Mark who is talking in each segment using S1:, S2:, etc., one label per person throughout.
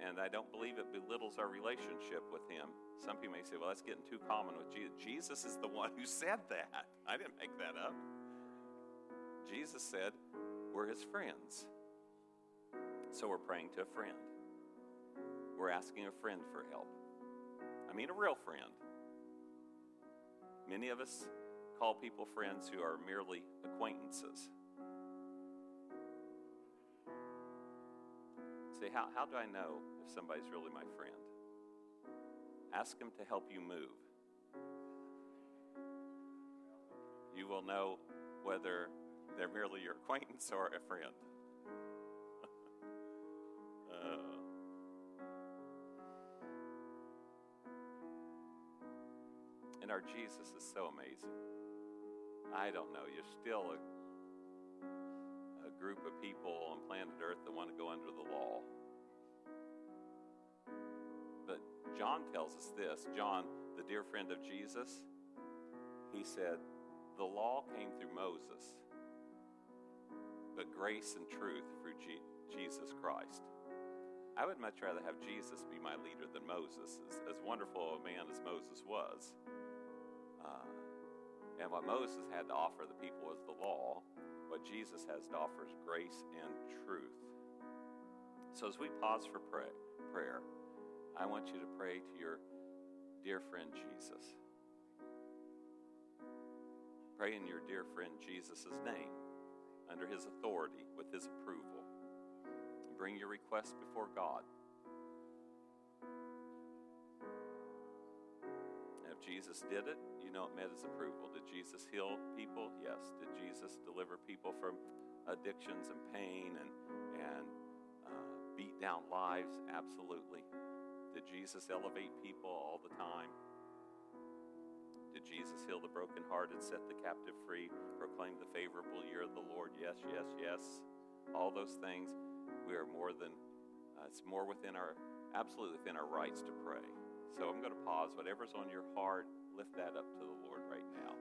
S1: and I don't believe it belittles our relationship with Him. Some people may say, well, that's getting too common with Jesus. Jesus is the one who said that. I didn't make that up. Jesus said, we're His friends. So we're praying to a friend. We're asking a friend for help. I mean, a real friend. Many of us call people friends who are merely acquaintances. Say, how, how do I know if somebody's really my friend? Ask them to help you move. You will know whether they're merely your acquaintance or a friend. uh, and our Jesus is so amazing. I don't know, you're still a a group of people on planet Earth that want to go under the law. John tells us this John, the dear friend of Jesus, he said, The law came through Moses, but grace and truth through G- Jesus Christ. I would much rather have Jesus be my leader than Moses, as, as wonderful a man as Moses was. Uh, and what Moses had to offer the people was the law. What Jesus has to offer is grace and truth. So as we pause for pray, prayer, I want you to pray to your dear friend Jesus. Pray in your dear friend Jesus' name, under his authority, with his approval. Bring your request before God. If Jesus did it, you know it met his approval. Did Jesus heal people? Yes. Did Jesus deliver people from addictions and pain and, and uh, beat down lives? Absolutely. Did Jesus elevate people all the time? Did Jesus heal the brokenhearted, set the captive free, proclaim the favorable year of the Lord? Yes, yes, yes. All those things, we are more than, uh, it's more within our, absolutely within our rights to pray. So I'm going to pause. Whatever's on your heart, lift that up to the Lord right now.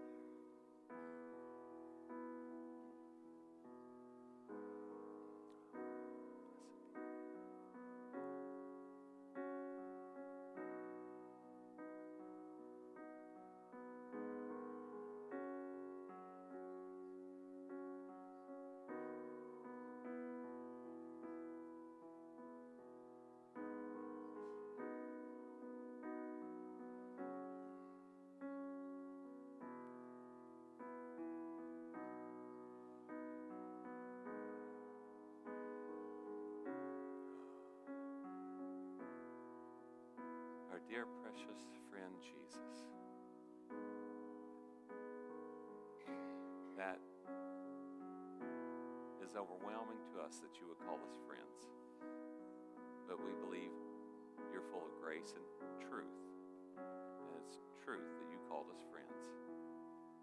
S1: Dear precious friend Jesus. That is overwhelming to us that you would call us friends. But we believe you're full of grace and truth. And it's truth that you called us friends.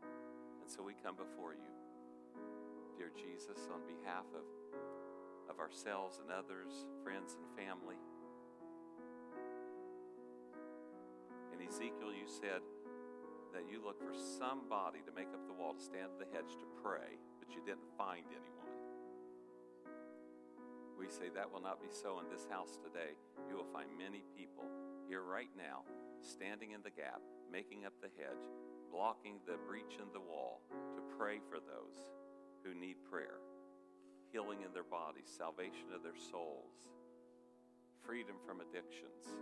S1: And so we come before you, dear Jesus, on behalf of, of ourselves and others, friends and family. Ezekiel, you said that you looked for somebody to make up the wall, to stand at the hedge to pray, but you didn't find anyone. We say that will not be so in this house today. You will find many people here right now, standing in the gap, making up the hedge, blocking the breach in the wall to pray for those who need prayer, healing in their bodies, salvation of their souls, freedom from addictions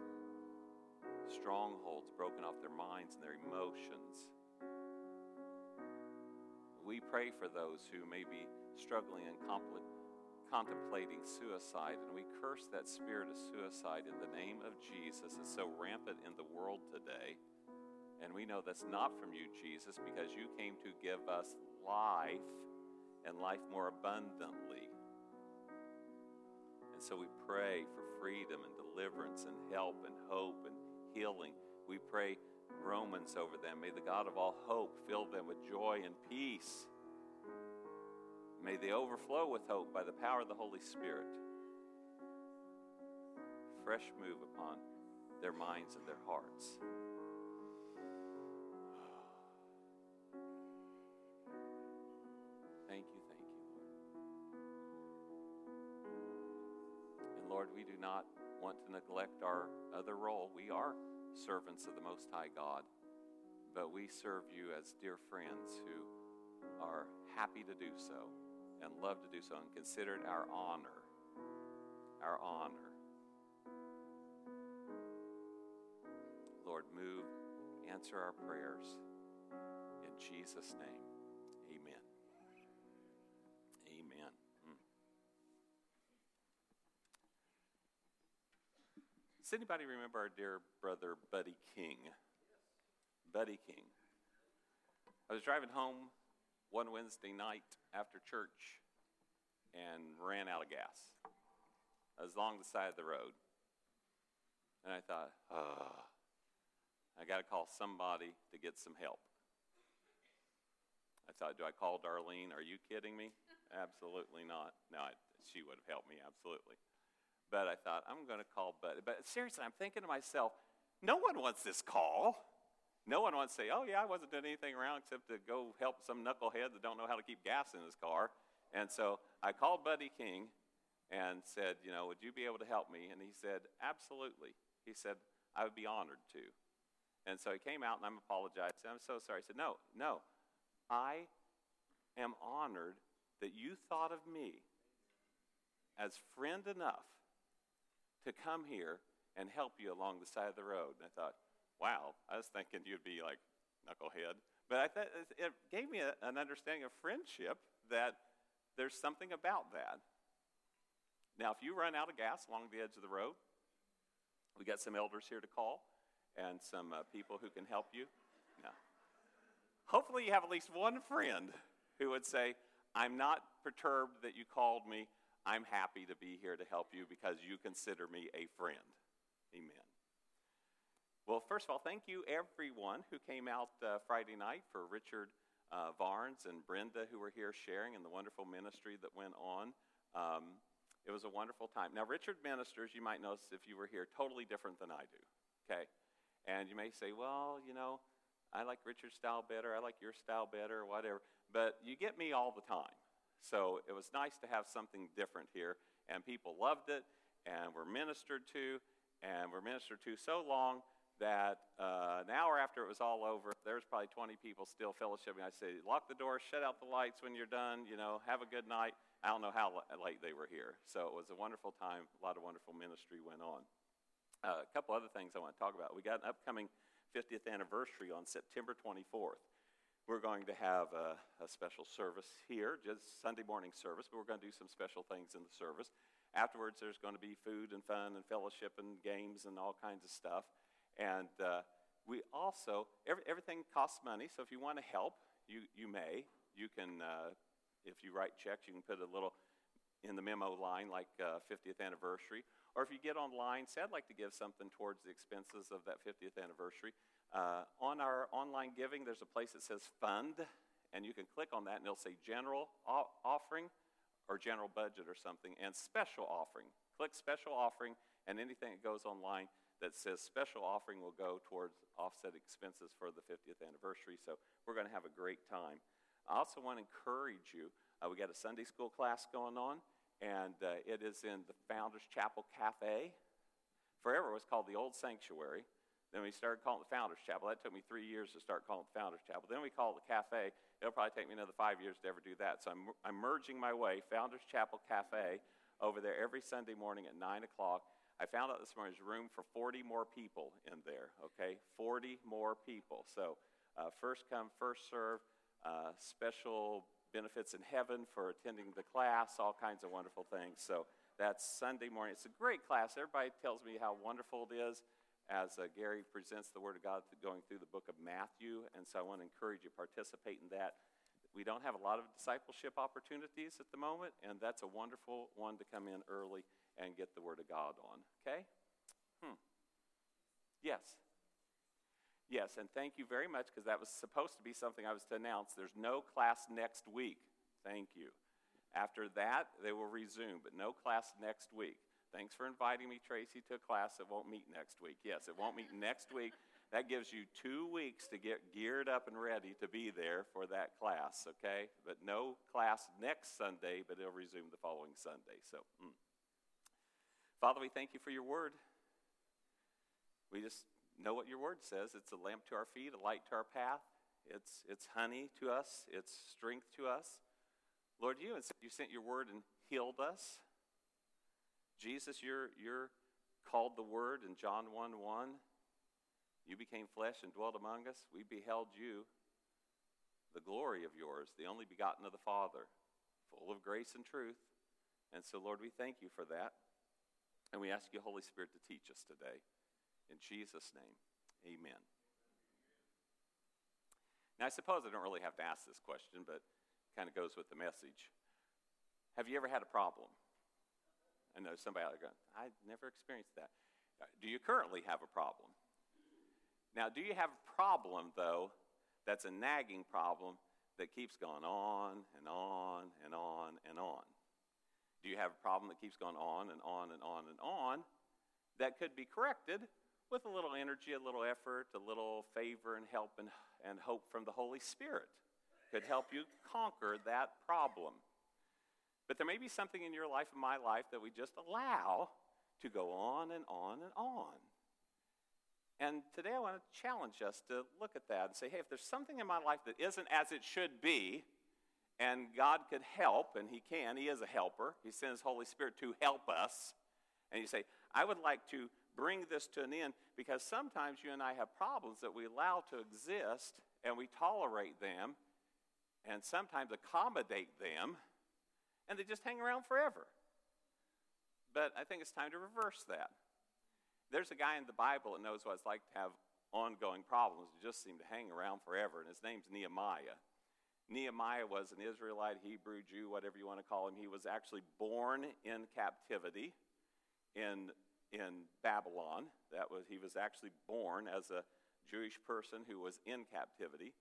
S1: strongholds broken off their minds and their emotions. We pray for those who may be struggling and contemplating suicide, and we curse that spirit of suicide in the name of Jesus. It's so rampant in the world today. And we know that's not from you, Jesus, because you came to give us life and life more abundantly. And so we pray for freedom and deliverance and help and hope and healing. We pray Romans over them. May the God of all hope fill them with joy and peace. May they overflow with hope by the power of the Holy Spirit. Fresh move upon their minds and their hearts. Thank you, thank you, Lord. And Lord, we do not want to neglect our other role. We are servants of the Most High God, but we serve you as dear friends who are happy to do so and love to do so and consider it our honor. Our honor. Lord, move, answer our prayers. In Jesus' name, anybody remember our dear brother Buddy King? Buddy King. I was driving home one Wednesday night after church and ran out of gas. I was along the side of the road. And I thought, oh, I got to call somebody to get some help. I thought, do I call Darlene? Are you kidding me? absolutely not. No, I, she would have helped me, absolutely. But I thought, I'm going to call Buddy. But seriously, I'm thinking to myself, no one wants this call. No one wants to say, oh, yeah, I wasn't doing anything around except to go help some knucklehead that don't know how to keep gas in his car. And so I called Buddy King and said, you know, would you be able to help me? And he said, absolutely. He said, I would be honored to. And so he came out and I'm apologizing. I'm so sorry. He said, no, no. I am honored that you thought of me as friend enough to come here and help you along the side of the road. And I thought, wow, I was thinking you'd be like knucklehead. But I thought it gave me a, an understanding of friendship that there's something about that. Now, if you run out of gas along the edge of the road, we got some elders here to call and some uh, people who can help you. No. Hopefully, you have at least one friend who would say, I'm not perturbed that you called me. I'm happy to be here to help you because you consider me a friend. Amen. Well, first of all, thank you everyone who came out uh, Friday night for Richard uh, Varnes and Brenda who were here sharing and the wonderful ministry that went on. Um, it was a wonderful time. Now, Richard ministers, you might notice if you were here, totally different than I do, okay? And you may say, well, you know, I like Richard's style better, I like your style better, whatever. But you get me all the time. So it was nice to have something different here. And people loved it and were ministered to and were ministered to so long that uh, an hour after it was all over, there was probably 20 people still fellowshipping. I say, lock the door, shut out the lights when you're done, you know, have a good night. I don't know how late they were here. So it was a wonderful time. A lot of wonderful ministry went on. Uh, a couple other things I want to talk about. We got an upcoming 50th anniversary on September 24th. We're going to have a, a special service here, just Sunday morning service, but we're going to do some special things in the service. Afterwards, there's going to be food and fun and fellowship and games and all kinds of stuff. And uh, we also, every, everything costs money, so if you want to help, you, you may. You can, uh, if you write checks, you can put a little in the memo line like uh, 50th anniversary. Or if you get online, say, I'd like to give something towards the expenses of that 50th anniversary. Uh, on our online giving, there's a place that says fund, and you can click on that, and it'll say general offering or general budget or something, and special offering. Click special offering, and anything that goes online that says special offering will go towards offset expenses for the 50th anniversary. So we're going to have a great time. I also want to encourage you. Uh, we got a Sunday school class going on, and uh, it is in the Founders Chapel Cafe. Forever it was called the Old Sanctuary. Then we started calling it the Founders Chapel. That took me three years to start calling it the Founders Chapel. Then we called it the Cafe. It'll probably take me another five years to ever do that. So I'm, I'm merging my way, Founders Chapel Cafe, over there every Sunday morning at 9 o'clock. I found out this morning there's room for 40 more people in there, okay? 40 more people. So, uh, first come, first serve, uh, special benefits in heaven for attending the class, all kinds of wonderful things. So, that's Sunday morning. It's a great class. Everybody tells me how wonderful it is as uh, Gary presents the Word of God going through the book of Matthew. And so, I want to encourage you to participate in that. We don't have a lot of discipleship opportunities at the moment, and that's a wonderful one to come in early and get the Word of God on. Okay? Hmm. Yes. Yes, and thank you very much because that was supposed to be something I was to announce. There's no class next week. Thank you. After that, they will resume, but no class next week. Thanks for inviting me, Tracy, to a class that won't meet next week. Yes, it won't meet next week. That gives you two weeks to get geared up and ready to be there for that class, okay? But no class next Sunday, but it'll resume the following Sunday. So, mm. Father, we thank you for your word. We just know what your word says. It's a lamp to our feet, a light to our path. It's, it's honey to us, it's strength to us. Lord, you, you sent your word and healed us. Jesus, you're, you're called the Word in John 1 1. You became flesh and dwelt among us. We beheld you, the glory of yours, the only begotten of the Father, full of grace and truth. And so, Lord, we thank you for that. And we ask you, Holy Spirit, to teach us today. In Jesus' name, amen. Now, I suppose I don't really have to ask this question, but it kind of goes with the message. Have you ever had a problem? I know somebody out there going, I never experienced that. Uh, do you currently have a problem? Now, do you have a problem, though, that's a nagging problem that keeps going on and on and on and on? Do you have a problem that keeps going on and on and on and on that could be corrected with a little energy, a little effort, a little favor and help and, and hope from the Holy Spirit? Could help you conquer that problem. But there may be something in your life and my life that we just allow to go on and on and on. And today I want to challenge us to look at that and say, hey, if there's something in my life that isn't as it should be, and God could help, and He can, He is a helper. He sends Holy Spirit to help us. And you say, I would like to bring this to an end because sometimes you and I have problems that we allow to exist and we tolerate them and sometimes accommodate them and they just hang around forever. But I think it's time to reverse that. There's a guy in the Bible that knows what it's like to have ongoing problems that just seem to hang around forever, and his name's Nehemiah. Nehemiah was an Israelite, Hebrew, Jew, whatever you want to call him. He was actually born in captivity in, in Babylon. That was, he was actually born as a Jewish person who was in captivity.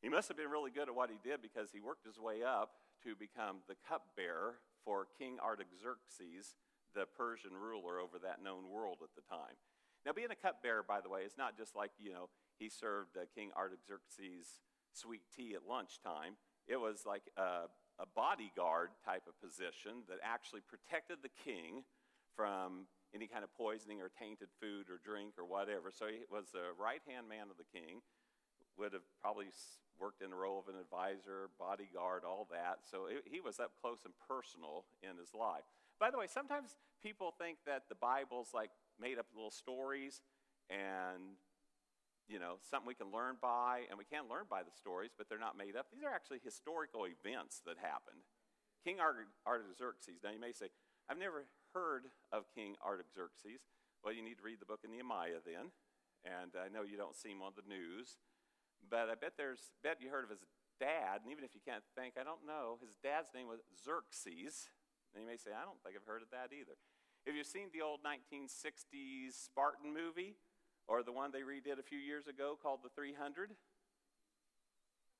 S1: He must have been really good at what he did because he worked his way up to become the cupbearer for King Artaxerxes, the Persian ruler over that known world at the time. Now, being a cupbearer, by the way, is not just like, you know, he served uh, King Artaxerxes sweet tea at lunchtime. It was like a, a bodyguard type of position that actually protected the king from any kind of poisoning or tainted food or drink or whatever. So he was the right hand man of the king, would have probably worked in the role of an advisor, bodyguard, all that. So it, he was up close and personal in his life. By the way, sometimes people think that the Bible's like made up little stories and you know something we can learn by and we can learn by the stories but they're not made up these are actually historical events that happened king artaxerxes now you may say i've never heard of king artaxerxes well you need to read the book of nehemiah then and i know you don't see him on the news but I bet there's bet you heard of his dad, and even if you can't think, I don't know. His dad's name was Xerxes. And you may say, I don't think I've heard of that either. Have you seen the old 1960s Spartan movie, or the one they redid a few years ago called The 300?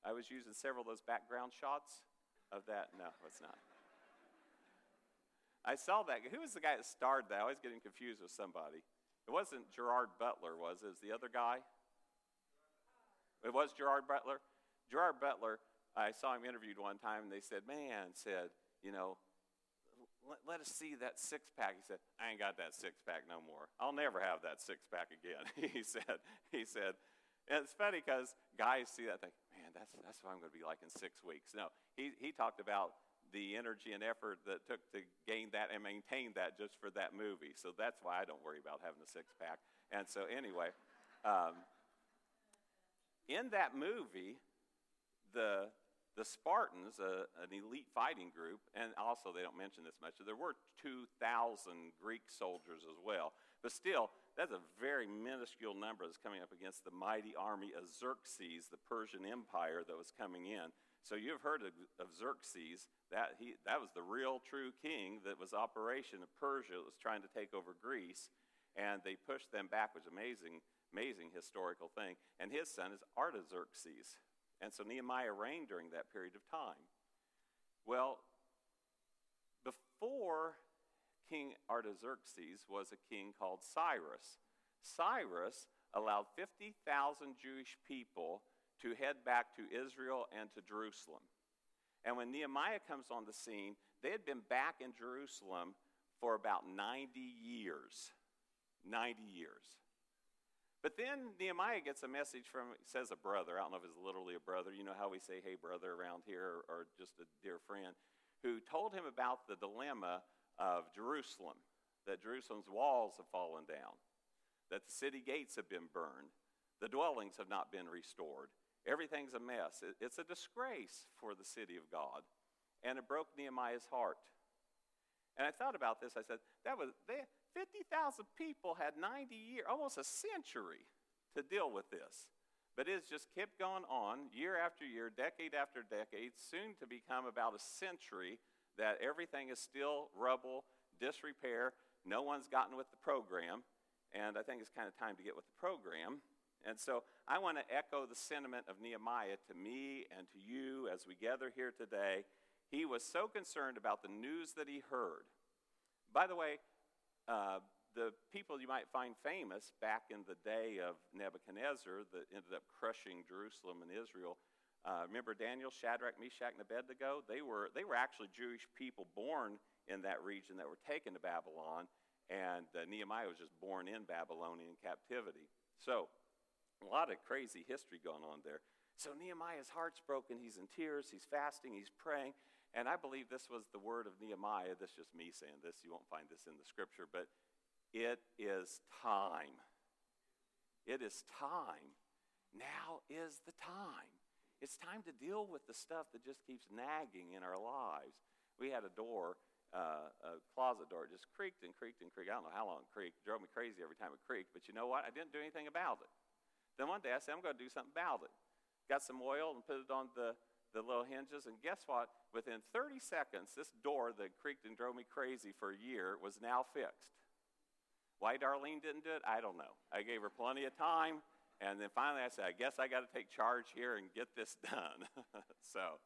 S1: I was using several of those background shots of that. No, it's not. I saw that. Who was the guy that starred that? I always getting confused with somebody. It wasn't Gerard Butler, was it? It was the other guy? It was Gerard Butler. Gerard Butler, I saw him interviewed one time, and they said, Man, said, you know, let, let us see that six pack. He said, I ain't got that six pack no more. I'll never have that six pack again. he said, he said, and it's funny because guys see that thing, man, that's, that's what I'm going to be like in six weeks. No, he, he talked about the energy and effort that took to gain that and maintain that just for that movie. So that's why I don't worry about having a six pack. And so, anyway, um, in that movie, the, the Spartans, uh, an elite fighting group, and also they don't mention this much, there were 2,000 Greek soldiers as well. But still, that's a very minuscule number that's coming up against the mighty army of Xerxes, the Persian Empire that was coming in. So you've heard of, of Xerxes. That, he, that was the real true king that was operation of Persia that was trying to take over Greece. And they pushed them back, which was amazing amazing historical thing. And his son is Artaxerxes. And so Nehemiah reigned during that period of time. Well, before King Artaxerxes was a king called Cyrus. Cyrus allowed 50,000 Jewish people to head back to Israel and to Jerusalem. And when Nehemiah comes on the scene, they had been back in Jerusalem for about 90 years. 90 years. But then Nehemiah gets a message from, says a brother. I don't know if it's literally a brother. You know how we say, hey, brother, around here, or just a dear friend, who told him about the dilemma of Jerusalem, that Jerusalem's walls have fallen down, that the city gates have been burned, the dwellings have not been restored. Everything's a mess. It's a disgrace for the city of God. And it broke Nehemiah's heart. And I thought about this. I said, that was, they, 50,000 people had 90 years, almost a century, to deal with this. But it's just kept going on year after year, decade after decade, soon to become about a century that everything is still rubble, disrepair. No one's gotten with the program. And I think it's kind of time to get with the program. And so I want to echo the sentiment of Nehemiah to me and to you as we gather here today. He was so concerned about the news that he heard. By the way, uh, the people you might find famous back in the day of Nebuchadnezzar that ended up crushing Jerusalem and Israel. Uh, remember Daniel, Shadrach, Meshach, and Abednego? They were, they were actually Jewish people born in that region that were taken to Babylon, and uh, Nehemiah was just born in Babylonian captivity. So, a lot of crazy history going on there. So, Nehemiah's heart's broken. He's in tears. He's fasting. He's praying. And I believe this was the word of Nehemiah. This is just me saying this. You won't find this in the scripture, but it is time. It is time. Now is the time. It's time to deal with the stuff that just keeps nagging in our lives. We had a door, uh, a closet door, just creaked and creaked and creaked. I don't know how long it creaked. It drove me crazy every time it creaked. But you know what? I didn't do anything about it. Then one day I said, I'm going to do something about it. Got some oil and put it on the the little hinges. And guess what? Within 30 seconds, this door that creaked and drove me crazy for a year was now fixed. Why Darlene didn't do it, I don't know. I gave her plenty of time. And then finally I said, I guess I got to take charge here and get this done. so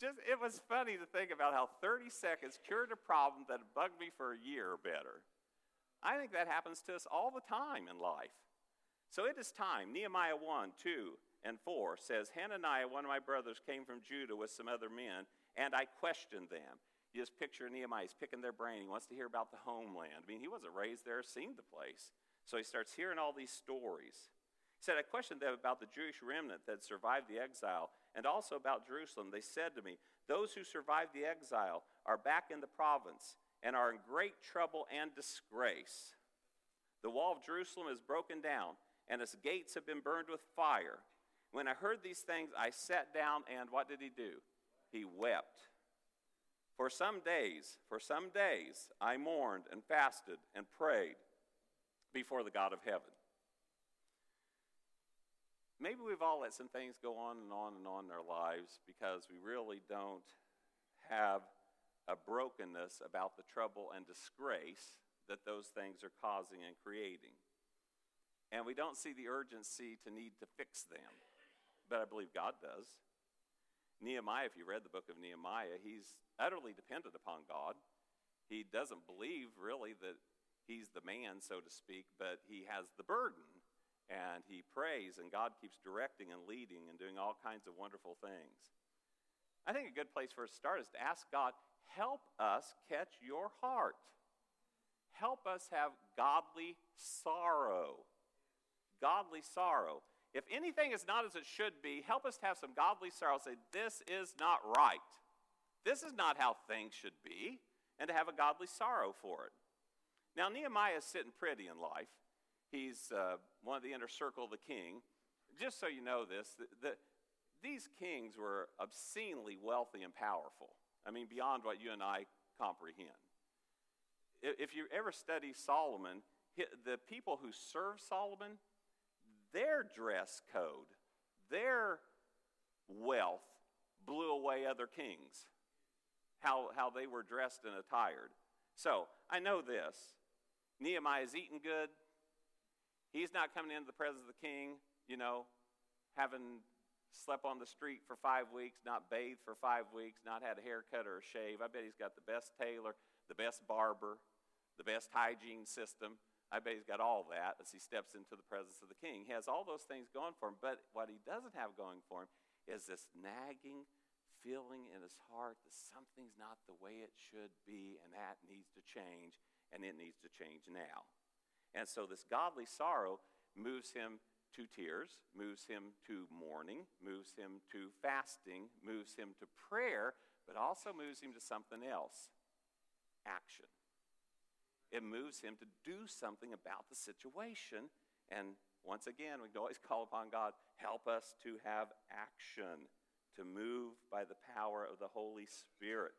S1: just it was funny to think about how 30 seconds cured a problem that had bugged me for a year or better. I think that happens to us all the time in life. So it is time. Nehemiah 1, 2, and 4 says, Hananiah, one of my brothers, came from Judah with some other men, and I questioned them. You just picture Nehemiah, he's picking their brain. He wants to hear about the homeland. I mean, he wasn't raised there, seen the place. So he starts hearing all these stories. He said, I questioned them about the Jewish remnant that survived the exile and also about Jerusalem. They said to me, Those who survived the exile are back in the province and are in great trouble and disgrace. The wall of Jerusalem is broken down, and its gates have been burned with fire. When I heard these things, I sat down and what did he do? He wept. For some days, for some days, I mourned and fasted and prayed before the God of heaven. Maybe we've all let some things go on and on and on in our lives because we really don't have a brokenness about the trouble and disgrace that those things are causing and creating. And we don't see the urgency to need to fix them but I believe God does. Nehemiah, if you read the book of Nehemiah, he's utterly dependent upon God. He doesn't believe really that he's the man, so to speak, but he has the burden. And he prays, and God keeps directing and leading and doing all kinds of wonderful things. I think a good place for us to start is to ask God, help us catch your heart. Help us have godly sorrow. Godly sorrow. If anything is not as it should be, help us to have some godly sorrow. Say, this is not right. This is not how things should be, and to have a godly sorrow for it. Now, Nehemiah is sitting pretty in life. He's uh, one of the inner circle of the king. Just so you know this, the, the, these kings were obscenely wealthy and powerful. I mean, beyond what you and I comprehend. If you ever study Solomon, the people who served Solomon, their dress code, their wealth blew away other kings, how, how they were dressed and attired. So I know this Nehemiah's eating good. He's not coming into the presence of the king, you know, having slept on the street for five weeks, not bathed for five weeks, not had a haircut or a shave. I bet he's got the best tailor, the best barber, the best hygiene system. I bet he's got all that as he steps into the presence of the king. He has all those things going for him, but what he doesn't have going for him is this nagging feeling in his heart that something's not the way it should be and that needs to change. and it needs to change now. And so this godly sorrow moves him to tears, moves him to mourning, moves him to fasting, moves him to prayer, but also moves him to something else action. It moves him to do something about the situation. And once again, we can always call upon God, help us to have action, to move by the power of the Holy Spirit.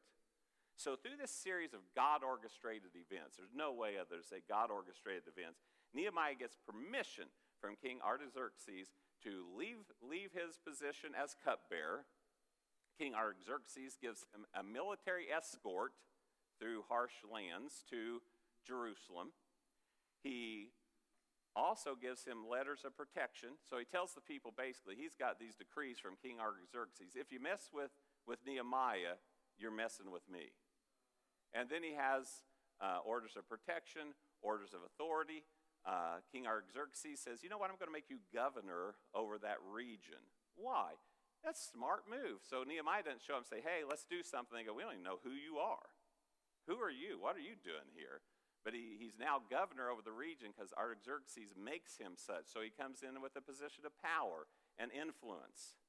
S1: So, through this series of God orchestrated events, there's no way other to say God orchestrated events, Nehemiah gets permission from King Artaxerxes to leave, leave his position as cupbearer. King Artaxerxes gives him a military escort through harsh lands to Jerusalem. He also gives him letters of protection. So he tells the people basically, he's got these decrees from King Artaxerxes. If you mess with, with Nehemiah, you're messing with me. And then he has uh, orders of protection, orders of authority, uh, King Artaxerxes says, You know what? I'm going to make you governor over that region. Why? That's a smart move. So Nehemiah doesn't show up and say, Hey, let's do something. They go, We don't even know who you are. Who are you? What are you doing here? But he, he's now governor over the region because Artaxerxes makes him such. So he comes in with a position of power and influence.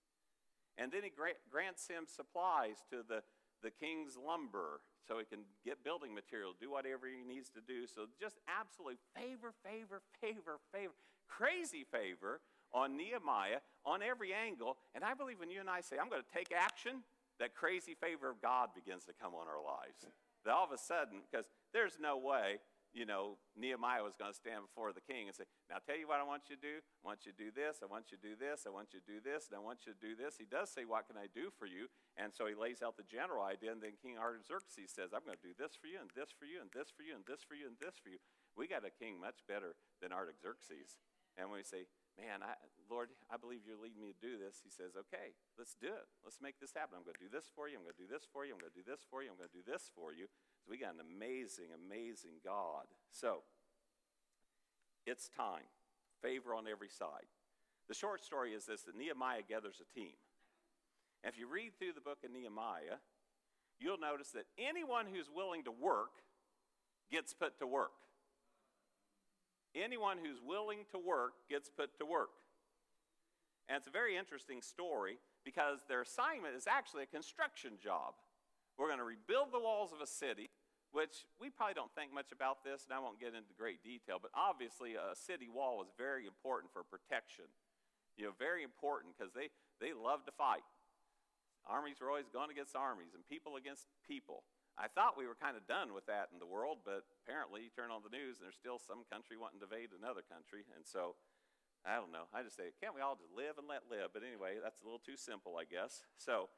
S1: And then he gra- grants him supplies to the, the king's lumber so he can get building material, do whatever he needs to do. So just absolute favor, favor, favor, favor, crazy favor on Nehemiah on every angle. And I believe when you and I say, I'm going to take action, that crazy favor of God begins to come on our lives. That all of a sudden, because there's no way you know, Nehemiah was going to stand before the king and say, Now, tell you what I want you to do. I want you to do this. I want you to do this. I want you to do this. And I want you to do this. He does say, What can I do for you? And so he lays out the general idea. And then King Artaxerxes says, I'm going to do this for you, and this for you, and this for you, and this for you, and this for you. We got a king much better than Artaxerxes. And we say, Man, I, Lord, I believe you're leading me to do this, he says, Okay, let's do it. Let's make this happen. I'm going to do this for you. I'm going to do this for you. I'm going to do this for you. I'm going to do this for you. We got an amazing, amazing God. So it's time. Favor on every side. The short story is this that Nehemiah gathers a team. And if you read through the book of Nehemiah, you'll notice that anyone who's willing to work gets put to work. Anyone who's willing to work gets put to work. And it's a very interesting story because their assignment is actually a construction job. We're going to rebuild the walls of a city, which we probably don't think much about this, and I won't get into great detail, but obviously a city wall is very important for protection. You know, very important because they, they love to fight. Armies are always going against armies and people against people. I thought we were kind of done with that in the world, but apparently you turn on the news and there's still some country wanting to invade another country. And so, I don't know. I just say, can't we all just live and let live? But anyway, that's a little too simple, I guess. So,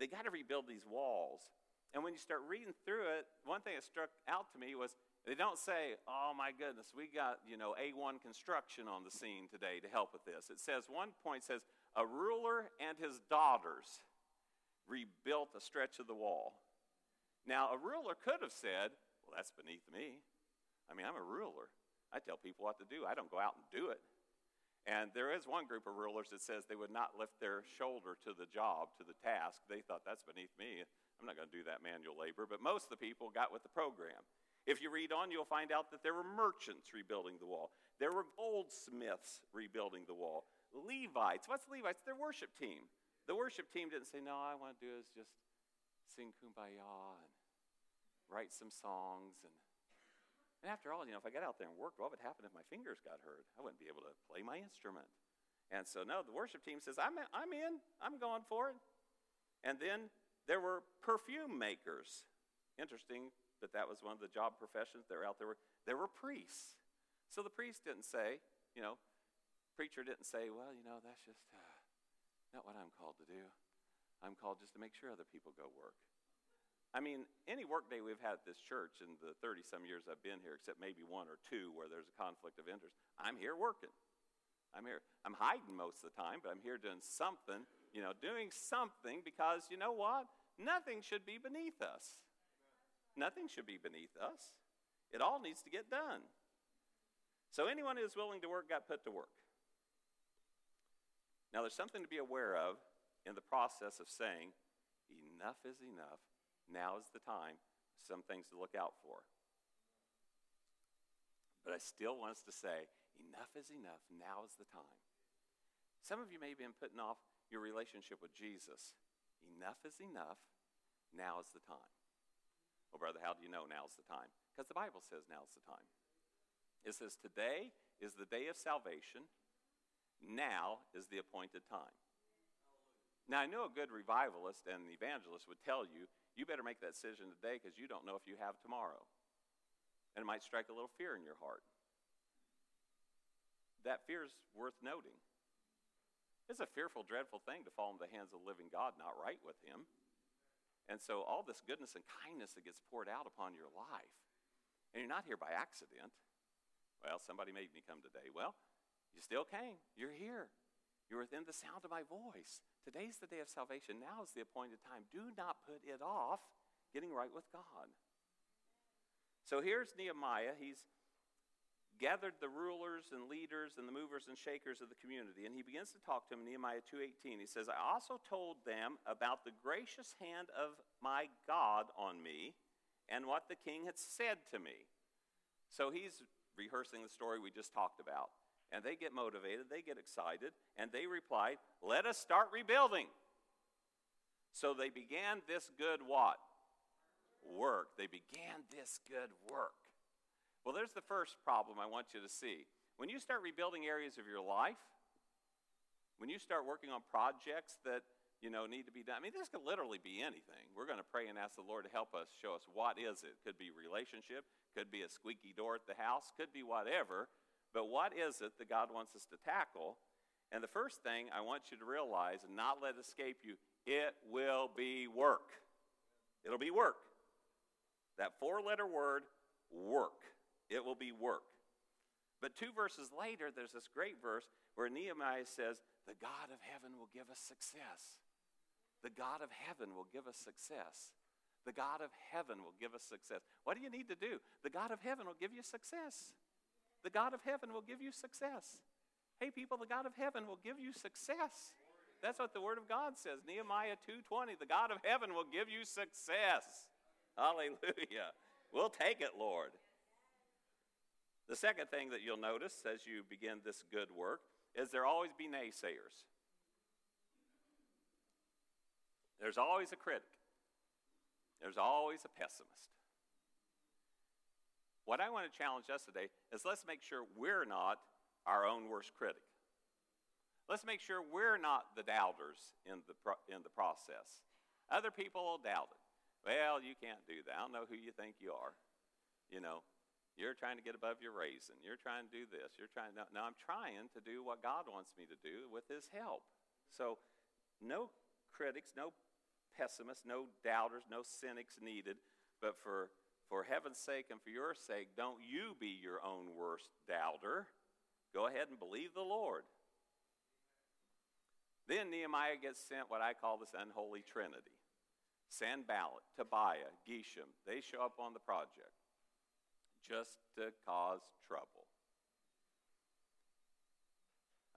S1: they got to rebuild these walls. And when you start reading through it, one thing that struck out to me was they don't say, oh my goodness, we got, you know, A1 construction on the scene today to help with this. It says, one point says, a ruler and his daughters rebuilt a stretch of the wall. Now, a ruler could have said, well, that's beneath me. I mean, I'm a ruler. I tell people what to do, I don't go out and do it. And there is one group of rulers that says they would not lift their shoulder to the job, to the task. They thought that's beneath me. I'm not going to do that manual labor. But most of the people got with the program. If you read on, you'll find out that there were merchants rebuilding the wall. There were goldsmiths rebuilding the wall. Levites. What's Levites? Their worship team. The worship team didn't say, No, all I want to do is just sing kumbaya and write some songs and and after all, you know, if I got out there and worked, what would happen if my fingers got hurt? I wouldn't be able to play my instrument. And so, no, the worship team says, I'm, I'm in, I'm going for it. And then there were perfume makers. Interesting that that was one of the job professions that were out there. There were priests. So the priest didn't say, you know, preacher didn't say, well, you know, that's just uh, not what I'm called to do. I'm called just to make sure other people go work. I mean, any workday we've had at this church in the 30 some years I've been here, except maybe one or two where there's a conflict of interest, I'm here working. I'm here. I'm hiding most of the time, but I'm here doing something, you know, doing something because you know what? Nothing should be beneath us. Nothing should be beneath us. It all needs to get done. So anyone who's willing to work got put to work. Now, there's something to be aware of in the process of saying, enough is enough now is the time, some things to look out for. But I still want us to say, enough is enough. Now is the time. Some of you may have been putting off your relationship with Jesus. Enough is enough. Now is the time. Well, brother, how do you know now is the time? Because the Bible says now is the time. It says, Today is the day of salvation. Now is the appointed time. Now, I know a good revivalist and evangelist would tell you, you better make that decision today because you don't know if you have tomorrow. And it might strike a little fear in your heart. That fear is worth noting. It's a fearful, dreadful thing to fall into the hands of the living God, not right with Him. And so, all this goodness and kindness that gets poured out upon your life, and you're not here by accident. Well, somebody made me come today. Well, you still came. You're here. You're within the sound of my voice. Today's the day of salvation. Now is the appointed time. Do not put it off getting right with God. So here's Nehemiah. He's gathered the rulers and leaders and the movers and shakers of the community and he begins to talk to them in nehemiah 2.18 he says i also told them about the gracious hand of my god on me and what the king had said to me so he's rehearsing the story we just talked about and they get motivated they get excited and they replied let us start rebuilding so they began this good what work they began this good work well, there's the first problem I want you to see. When you start rebuilding areas of your life, when you start working on projects that you know need to be done, I mean, this could literally be anything. We're going to pray and ask the Lord to help us, show us what is it. Could be relationship, could be a squeaky door at the house, could be whatever. But what is it that God wants us to tackle? And the first thing I want you to realize and not let escape you, it will be work. It'll be work. That four letter word, work. It will be work. But two verses later, there's this great verse where Nehemiah says, The God of heaven will give us success. The God of heaven will give us success. The God of heaven will give us success. What do you need to do? The God of heaven will give you success. The God of heaven will give you success. Hey people, the God of heaven will give you success. That's what the word of God says. Nehemiah 2:20, the God of heaven will give you success. Hallelujah. We'll take it, Lord. The second thing that you'll notice as you begin this good work is there always be naysayers. There's always a critic. There's always a pessimist. What I want to challenge us today is let's make sure we're not our own worst critic. Let's make sure we're not the doubters in the, pro- in the process. Other people will doubt it. Well, you can't do that. I don't know who you think you are. You know, you're trying to get above your raisin. You're trying to do this. You're trying. No, no, I'm trying to do what God wants me to do with His help. So, no critics, no pessimists, no doubters, no cynics needed. But for for heaven's sake and for your sake, don't you be your own worst doubter. Go ahead and believe the Lord. Then Nehemiah gets sent what I call this unholy trinity. Sanballat, Tobiah, Geshem, they show up on the project just to cause trouble.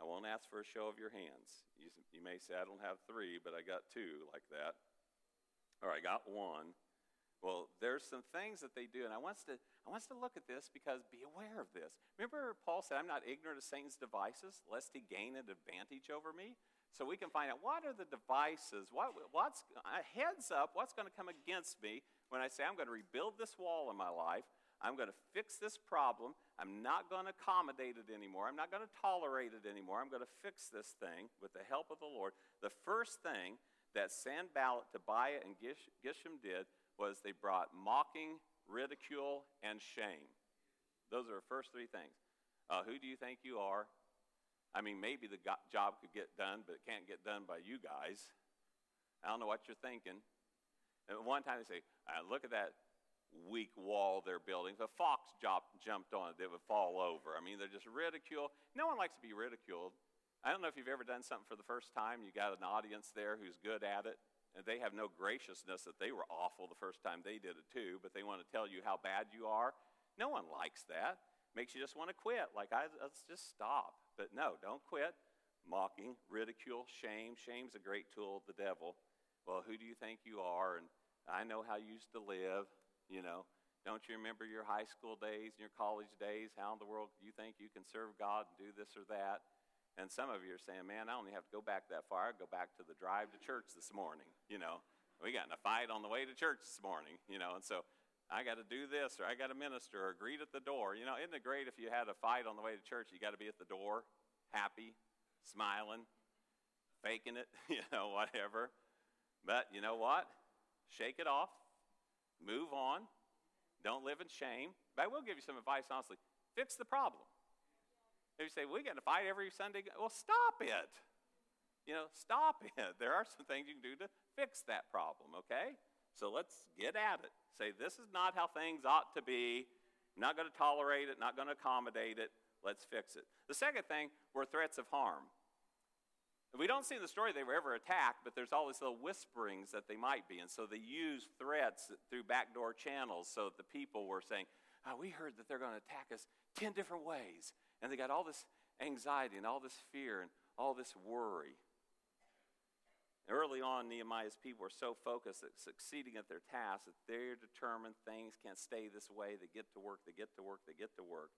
S1: I won't ask for a show of your hands. You, you may say, I don't have three, but I got two like that. Or I got one. Well, there's some things that they do, and I want to I want to look at this because be aware of this. Remember, Paul said, "I'm not ignorant of Satan's devices, lest he gain an advantage over me." So we can find out what are the devices. What what's uh, heads up? What's going to come against me when I say I'm going to rebuild this wall in my life? I'm going to fix this problem. I'm not going to accommodate it anymore. I'm not going to tolerate it anymore. I'm going to fix this thing with the help of the Lord. The first thing that Sanballat, Tobiah, and Gish- Geshem did was they brought mocking, ridicule, and shame. Those are the first three things. Uh, who do you think you are? I mean, maybe the go- job could get done, but it can't get done by you guys. I don't know what you're thinking. And one time they say, uh, look at that weak wall they're building. If a fox jumped on it, it would fall over. I mean, they're just ridicule. No one likes to be ridiculed. I don't know if you've ever done something for the first time. You got an audience there who's good at it, they have no graciousness that they were awful the first time they did it too, but they want to tell you how bad you are. No one likes that. Makes you just want to quit. Like, I, let's just stop. But no, don't quit. Mocking, ridicule, shame. Shame's a great tool of the devil. Well, who do you think you are? And I know how you used to live you know, Don't you remember your high school days and your college days? How in the world do you think you can serve God and do this or that? And some of you are saying, man, I only have to go back that far. I go back to the drive to church this morning. You know, we got in a fight on the way to church this morning, you know, and so I got to do this or I got to minister or greet at the door. You know, isn't it great if you had a fight on the way to church? You got to be at the door, happy, smiling, faking it, you know, whatever. But you know what? Shake it off, move on, don't live in shame. But I will give you some advice, honestly. Fix the problem. You say, we got to fight every Sunday, well, stop it. You know, stop it. There are some things you can do to fix that problem, okay? So let's get at it. Say, this is not how things ought to be. I'm not going to tolerate it, not going to accommodate it. Let's fix it. The second thing were threats of harm. We don't see in the story they were ever attacked, but there's all these little whisperings that they might be. And so they used threats through backdoor channels so that the people were saying, oh, We heard that they're going to attack us 10 different ways. And they got all this anxiety and all this fear and all this worry. Early on, Nehemiah's people were so focused at succeeding at their task that they're determined things can't stay this way. They get to work, they get to work, they get to work.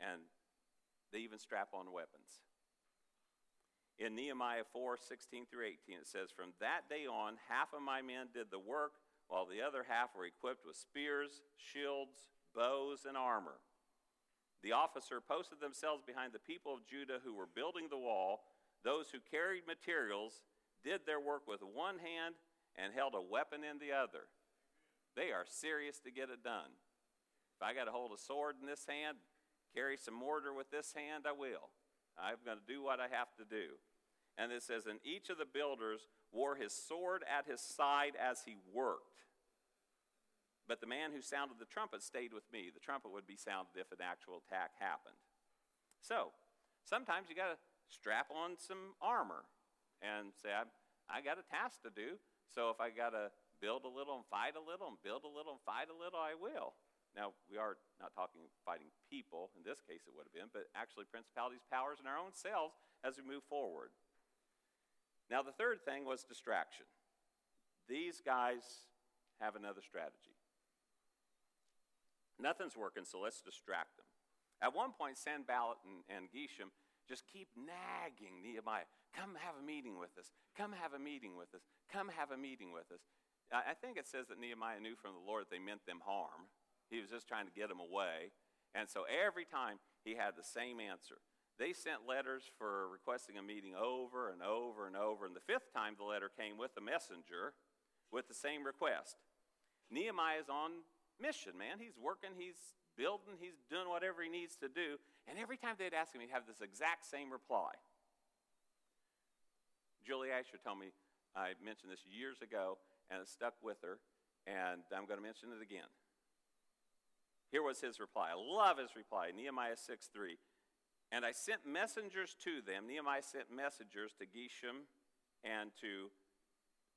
S1: And they even strap on weapons. In Nehemiah 4 16 through 18, it says, From that day on, half of my men did the work, while the other half were equipped with spears, shields, bows, and armor. The officer posted themselves behind the people of Judah who were building the wall. Those who carried materials did their work with one hand and held a weapon in the other. They are serious to get it done. If I got to hold a sword in this hand, carry some mortar with this hand, I will. I'm going to do what I have to do. And it says, And each of the builders wore his sword at his side as he worked. But the man who sounded the trumpet stayed with me. The trumpet would be sounded if an actual attack happened. So, sometimes you got to strap on some armor and say, I, I got a task to do. So, if I got to build a little and fight a little and build a little and fight a little, I will. Now, we are not talking fighting people, in this case it would have been, but actually principalities, powers, and our own selves as we move forward. Now, the third thing was distraction. These guys have another strategy. Nothing's working, so let's distract them. At one point, Sanballat and, and Geshem just keep nagging Nehemiah, come have a meeting with us, come have a meeting with us, come have a meeting with us. I think it says that Nehemiah knew from the Lord that they meant them harm. He was just trying to get them away. And so every time he had the same answer. They sent letters for requesting a meeting over and over and over. And the fifth time the letter came with a messenger with the same request. Nehemiah is on mission, man. He's working, he's building, he's doing whatever he needs to do. And every time they'd ask him, he'd have this exact same reply. Julie Asher told me, I mentioned this years ago, and it stuck with her, and I'm going to mention it again. Here was his reply. I love his reply. Nehemiah 6 3. And I sent messengers to them. Nehemiah sent messengers to Geshem and to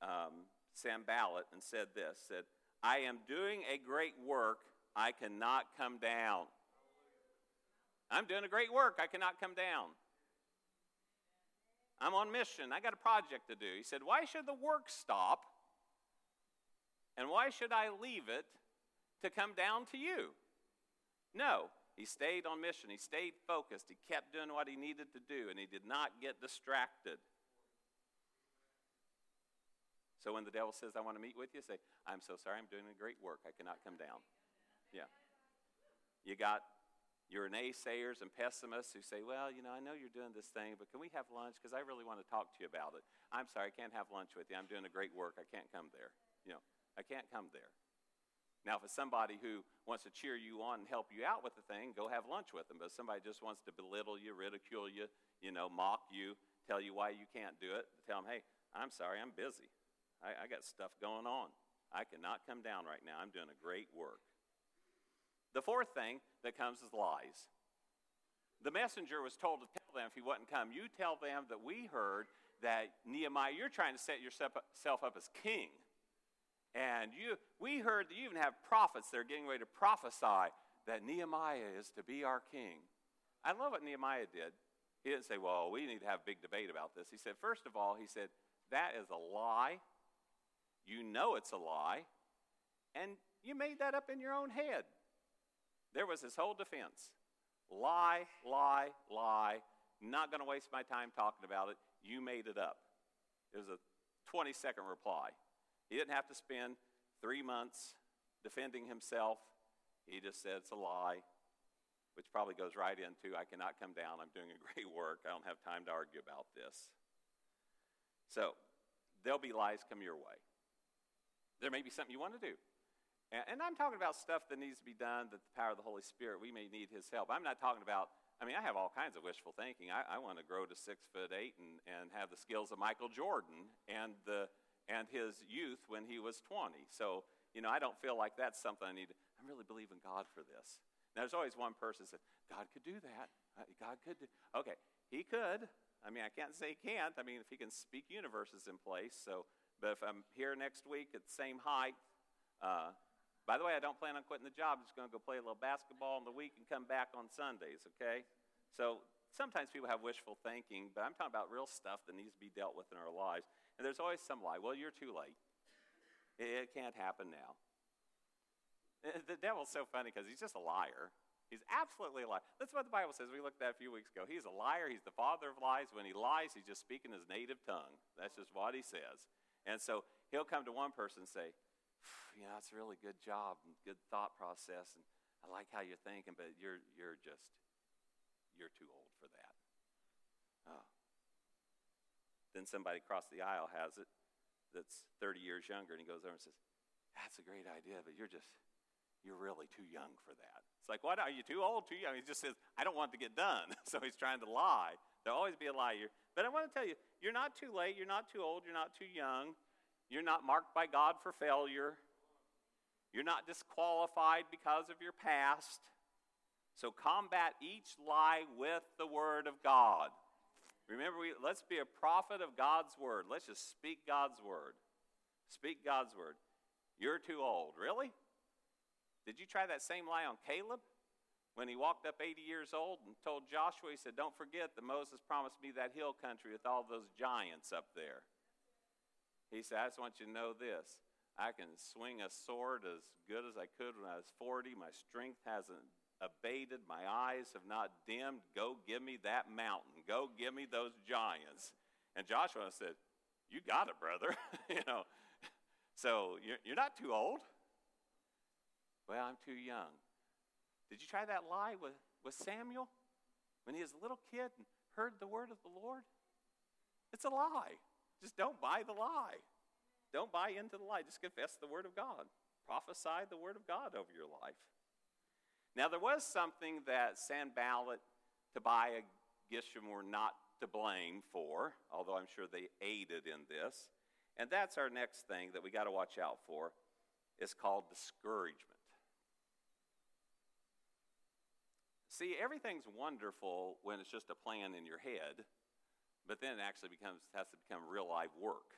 S1: um, Sanballat and said this said, I am doing a great work. I cannot come down. I'm doing a great work. I cannot come down. I'm on mission. I got a project to do. He said, Why should the work stop? And why should I leave it to come down to you. No, he stayed on mission. He stayed focused. He kept doing what he needed to do, and he did not get distracted. So when the devil says, I want to meet with you, say, I'm so sorry, I'm doing a great work. I cannot come down. Yeah. You got your naysayers and pessimists who say, Well, you know, I know you're doing this thing, but can we have lunch? Because I really want to talk to you about it. I'm sorry, I can't have lunch with you. I'm doing a great work. I can't come there. You know, I can't come there. Now, if it's somebody who wants to cheer you on and help you out with the thing, go have lunch with them. But if somebody just wants to belittle you, ridicule you, you know, mock you, tell you why you can't do it, tell them, hey, I'm sorry, I'm busy. I, I got stuff going on. I cannot come down right now. I'm doing a great work. The fourth thing that comes is lies. The messenger was told to tell them if he wouldn't come, you tell them that we heard that Nehemiah, you're trying to set yourself up as king. And you, we heard that you even have prophets that are getting ready to prophesy that Nehemiah is to be our king. I love what Nehemiah did. He didn't say, well, we need to have a big debate about this. He said, first of all, he said, that is a lie. You know it's a lie. And you made that up in your own head. There was his whole defense lie, lie, lie. Not going to waste my time talking about it. You made it up. It was a 20 second reply. He didn't have to spend three months defending himself. He just said it's a lie, which probably goes right into I cannot come down. I'm doing a great work. I don't have time to argue about this. So there'll be lies come your way. There may be something you want to do. And, and I'm talking about stuff that needs to be done, that the power of the Holy Spirit, we may need His help. I'm not talking about, I mean, I have all kinds of wishful thinking. I, I want to grow to six foot eight and, and have the skills of Michael Jordan and, the, and his youth when he was 20. So, you know, I don't feel like that's something I need. I really believe in God for this. Now, there's always one person that says, God could do that. Uh, God could do. Okay, He could. I mean, I can't say He can't. I mean, if He can speak universes in place. So, but if I'm here next week at the same height, uh, by the way, I don't plan on quitting the job. I'm just going to go play a little basketball in the week and come back on Sundays, okay? So sometimes people have wishful thinking, but I'm talking about real stuff that needs to be dealt with in our lives. And there's always some lie. Well, you're too late. It can't happen now. The devil's so funny because he's just a liar. He's absolutely a liar. That's what the Bible says. We looked at a few weeks ago. He's a liar. He's the father of lies. When he lies, he's just speaking his native tongue. That's just what he says. And so he'll come to one person and say, you know, it's a really good job and good thought process, and I like how you're thinking, but you're you're just you're too old for that. Oh. Then somebody across the aisle has it that's 30 years younger, and he goes over and says, "That's a great idea, but you're just you're really too young for that." It's like, "What? Are you too old? Too young?" He just says, "I don't want to get done," so he's trying to lie. There'll always be a liar. But I want to tell you, you're not too late. You're not too old. You're not too young. You're not marked by God for failure. You're not disqualified because of your past. So combat each lie with the Word of God. Remember, we, let's be a prophet of God's Word. Let's just speak God's Word. Speak God's Word. You're too old. Really? Did you try that same lie on Caleb? When he walked up 80 years old and told Joshua, he said, Don't forget that Moses promised me that hill country with all those giants up there. He said, I just want you to know this. I can swing a sword as good as I could when I was 40. My strength hasn't abated. My eyes have not dimmed. Go give me that mountain. Go give me those giants. And Joshua said, You got it, brother. you know, so you're, you're not too old. Well, I'm too young. Did you try that lie with, with Samuel when he was a little kid and heard the word of the Lord? It's a lie. Just don't buy the lie. Don't buy into the lie. Just confess the Word of God. Prophesy the Word of God over your life. Now, there was something that Sanballat, Tobiah, Geshem were not to blame for, although I'm sure they aided in this. And that's our next thing that we got to watch out for. It's called discouragement. See, everything's wonderful when it's just a plan in your head but then it actually becomes, has to become real live work.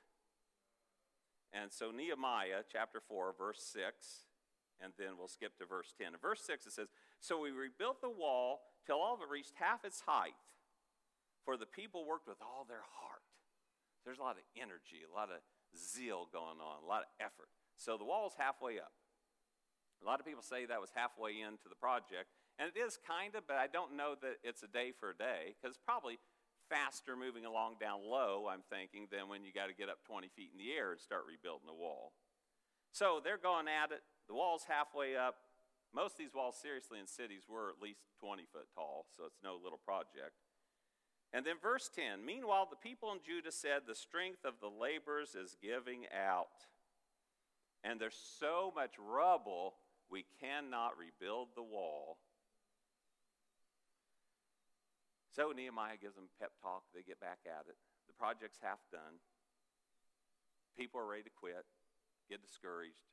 S1: And so, Nehemiah chapter 4, verse 6, and then we'll skip to verse 10. In verse 6, it says, So we rebuilt the wall till all of it reached half its height, for the people worked with all their heart. There's a lot of energy, a lot of zeal going on, a lot of effort. So the wall's halfway up. A lot of people say that was halfway into the project, and it is kind of, but I don't know that it's a day for a day, because probably faster moving along down low, I'm thinking, than when you got to get up 20 feet in the air and start rebuilding the wall. So they're going at it. The wall's halfway up. Most of these walls, seriously, in cities were at least 20 foot tall, so it's no little project. And then verse 10 Meanwhile, the people in Judah said, The strength of the laborers is giving out. And there's so much rubble, we cannot rebuild the wall so Nehemiah gives them pep talk. They get back at it. The project's half done. People are ready to quit, get discouraged,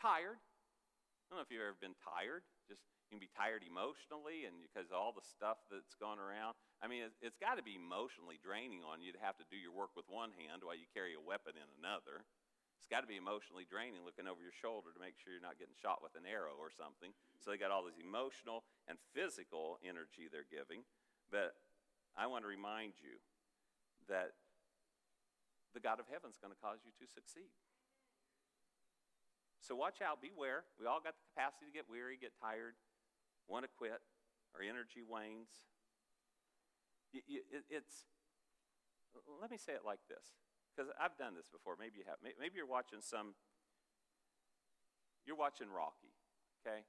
S1: tired. I don't know if you've ever been tired. Just you can be tired emotionally, and because all the stuff that's going around. I mean, it, it's got to be emotionally draining on you to have to do your work with one hand while you carry a weapon in another. It's got to be emotionally draining looking over your shoulder to make sure you're not getting shot with an arrow or something. So they got all this emotional and physical energy they're giving. But I want to remind you that the God of heaven is going to cause you to succeed. So watch out, beware. We all got the capacity to get weary, get tired, want to quit, our energy wanes. It's, let me say it like this, because I've done this before. Maybe you have. Maybe you're watching some, you're watching Rocky, okay?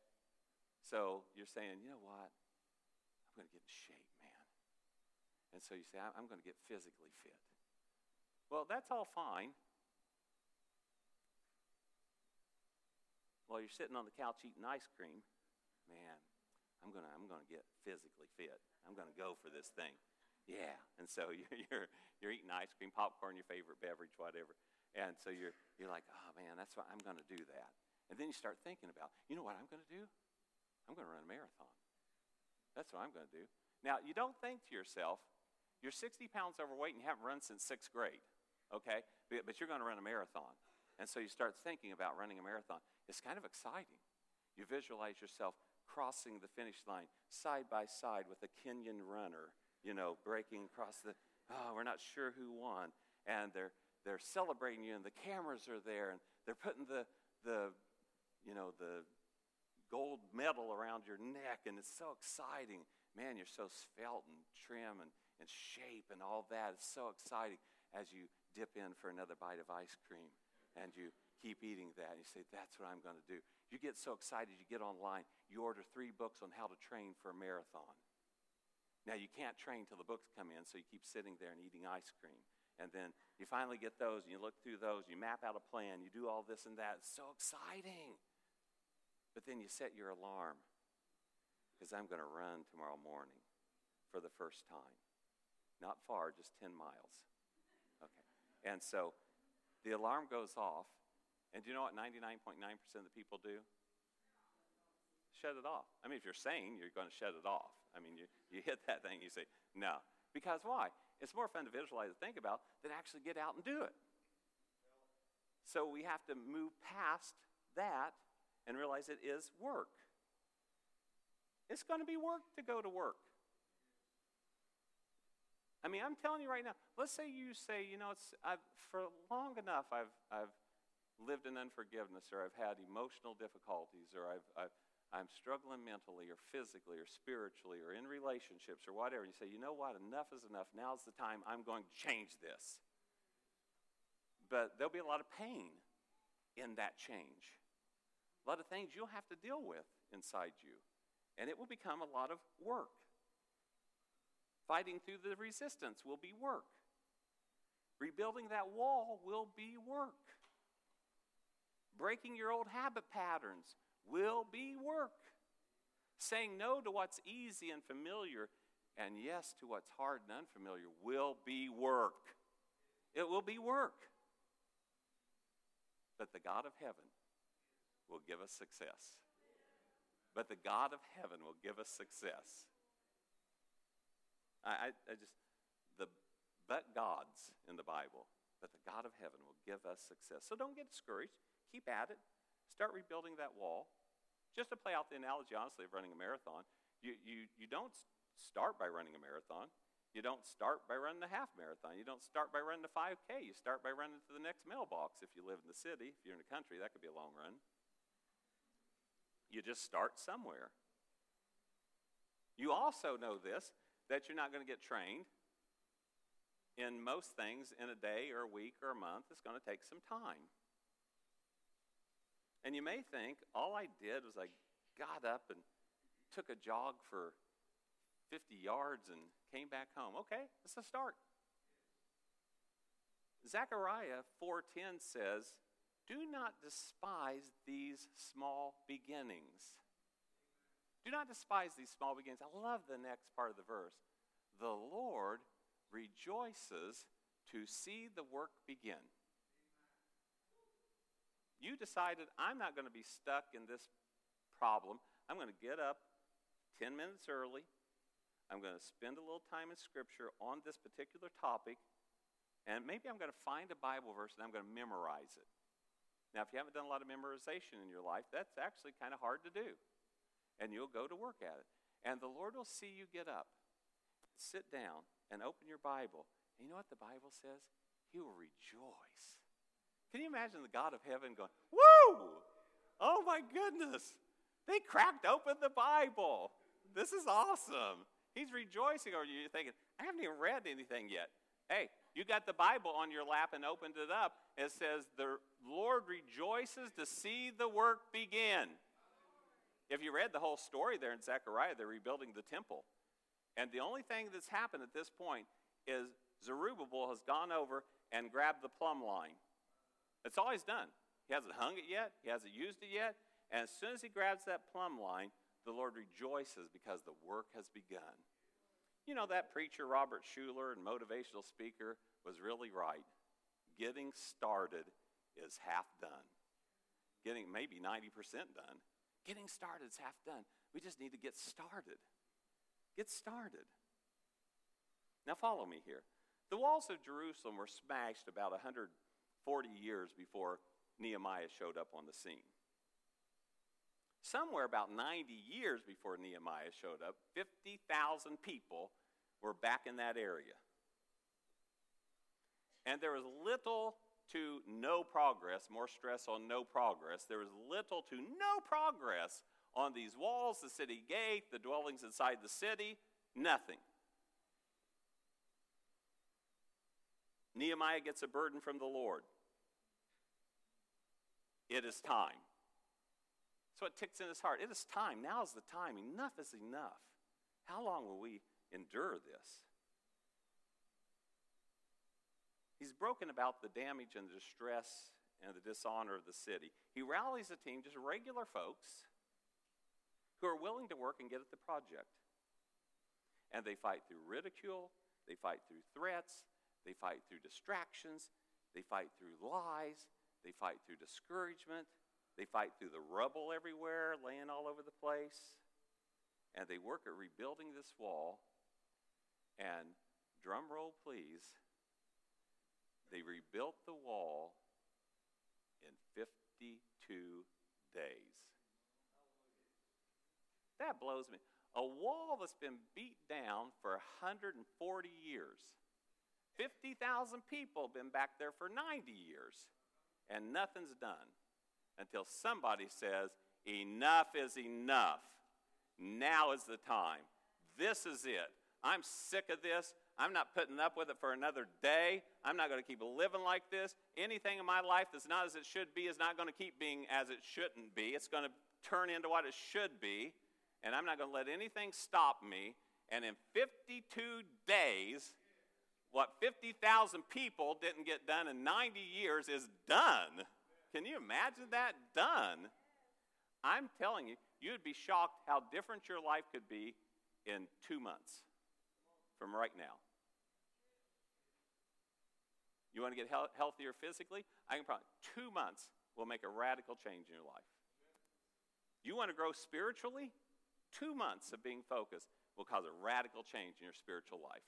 S1: So you're saying, you know what? I'm going to get in shape. And so you say, I'm going to get physically fit. Well, that's all fine. while you're sitting on the couch eating ice cream, man, I'm gonna I'm gonna get physically fit. I'm gonna go for this thing. Yeah. And so you're you're, you're eating ice cream, popcorn, your favorite beverage, whatever. And so you're you're like, oh man, that's what I'm gonna do that. And then you start thinking about, you know what I'm gonna do? I'm gonna run a marathon. That's what I'm gonna do. Now you don't think to yourself, you're 60 pounds overweight and you haven't run since sixth grade, okay? But you're gonna run a marathon. And so you start thinking about running a marathon. It's kind of exciting. You visualize yourself crossing the finish line side by side with a Kenyan runner, you know, breaking across the, oh, we're not sure who won. And they're, they're celebrating you, and the cameras are there, and they're putting the, the, you know, the gold medal around your neck, and it's so exciting. Man, you're so svelte and trim and in shape and all that. It's so exciting as you dip in for another bite of ice cream and you keep eating that. And you say, That's what I'm going to do. You get so excited, you get online, you order three books on how to train for a marathon. Now, you can't train till the books come in, so you keep sitting there and eating ice cream. And then you finally get those, and you look through those, you map out a plan, you do all this and that. It's so exciting. But then you set your alarm because I'm going to run tomorrow morning for the first time. Not far, just 10 miles. Okay. And so the alarm goes off, and do you know what 99.9% of the people do? Shut it off. I mean, if you're sane, you're going to shut it off. I mean, you, you hit that thing, you say, no. Because why? It's more fun to visualize and think about than actually get out and do it. So we have to move past that and realize it is work. It's going to be work to go to work. I mean, I'm telling you right now. Let's say you say, you know, it's I've, for long enough I've I've lived in unforgiveness, or I've had emotional difficulties, or I've, I've I'm struggling mentally, or physically, or spiritually, or in relationships, or whatever. You say, you know what? Enough is enough. Now's the time. I'm going to change this. But there'll be a lot of pain in that change. A lot of things you'll have to deal with inside you, and it will become a lot of work. Fighting through the resistance will be work. Rebuilding that wall will be work. Breaking your old habit patterns will be work. Saying no to what's easy and familiar and yes to what's hard and unfamiliar will be work. It will be work. But the God of heaven will give us success. But the God of heaven will give us success. I, I, just, the but gods in the Bible, but the God of heaven will give us success. So don't get discouraged. Keep at it. Start rebuilding that wall. Just to play out the analogy, honestly, of running a marathon, you, you, you don't start by running a marathon. You don't start by running a half marathon. You don't start by running a 5K. You start by running to the next mailbox if you live in the city. If you're in the country, that could be a long run. You just start somewhere. You also know this that you're not going to get trained in most things in a day or a week or a month. It's going to take some time. And you may think, all I did was I got up and took a jog for 50 yards and came back home. Okay, it's a start. Zechariah 4:10 says, "Do not despise these small beginnings." Do not despise these small beginnings. I love the next part of the verse. The Lord rejoices to see the work begin. You decided, I'm not going to be stuck in this problem. I'm going to get up 10 minutes early. I'm going to spend a little time in Scripture on this particular topic. And maybe I'm going to find a Bible verse and I'm going to memorize it. Now, if you haven't done a lot of memorization in your life, that's actually kind of hard to do and you'll go to work at it. And the Lord will see you get up, sit down, and open your Bible. And you know what the Bible says? He will rejoice. Can you imagine the God of heaven going, Woo! Oh my goodness. They cracked open the Bible. This is awesome. He's rejoicing over you. You're thinking, I haven't even read anything yet. Hey, you got the Bible on your lap and opened it up. It says, The Lord rejoices to see the work begin. If you read the whole story there in Zechariah, they're rebuilding the temple. And the only thing that's happened at this point is Zerubbabel has gone over and grabbed the plumb line. That's all he's done. He hasn't hung it yet, he hasn't used it yet. And as soon as he grabs that plumb line, the Lord rejoices because the work has begun. You know, that preacher, Robert Schuller, and motivational speaker, was really right. Getting started is half done. Getting maybe 90% done. Getting started is half done. We just need to get started. Get started. Now, follow me here. The walls of Jerusalem were smashed about 140 years before Nehemiah showed up on the scene. Somewhere about 90 years before Nehemiah showed up, 50,000 people were back in that area. And there was little to no progress, more stress on no progress. There was little to no progress on these walls, the city gate, the dwellings inside the city, nothing. Nehemiah gets a burden from the Lord. It is time. So it ticks in his heart. It is time. Now is the time. Enough is enough. How long will we endure this? He's broken about the damage and the distress and the dishonor of the city. He rallies a team, just regular folks, who are willing to work and get at the project. And they fight through ridicule, they fight through threats, they fight through distractions, they fight through lies, they fight through discouragement, they fight through the rubble everywhere, laying all over the place. And they work at rebuilding this wall. And drum roll, please, they rebuilt the wall in 52 days. That blows me. A wall that's been beat down for 140 years. 50,000 people have been back there for 90 years, and nothing's done until somebody says, Enough is enough. Now is the time. This is it. I'm sick of this. I'm not putting up with it for another day. I'm not going to keep living like this. Anything in my life that's not as it should be is not going to keep being as it shouldn't be. It's going to turn into what it should be. And I'm not going to let anything stop me. And in 52 days, what 50,000 people didn't get done in 90 years is done. Can you imagine that done? I'm telling you, you'd be shocked how different your life could be in two months from right now. You want to get he- healthier physically? I can probably, two months will make a radical change in your life. You want to grow spiritually? Two months of being focused will cause a radical change in your spiritual life.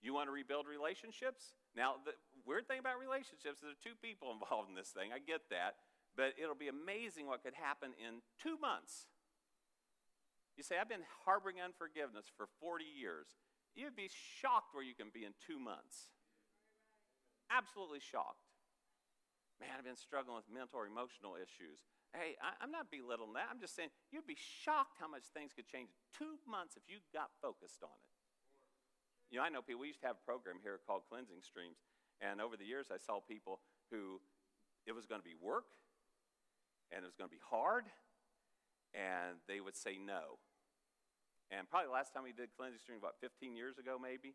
S1: You want to rebuild relationships? Now, the weird thing about relationships is there are two people involved in this thing. I get that. But it'll be amazing what could happen in two months. You say, I've been harboring unforgiveness for 40 years. You'd be shocked where you can be in two months. Absolutely shocked. Man, I've been struggling with mental or emotional issues. Hey, I, am not belittling that. I'm just saying you'd be shocked how much things could change in two months if you got focused on it. You know, I know people, we used to have a program here called Cleansing Streams, and over the years I saw people who it was going to be work, and it was going to be hard, and they would say no. And probably the last time we did Cleansing Streams, about 15 years ago, maybe.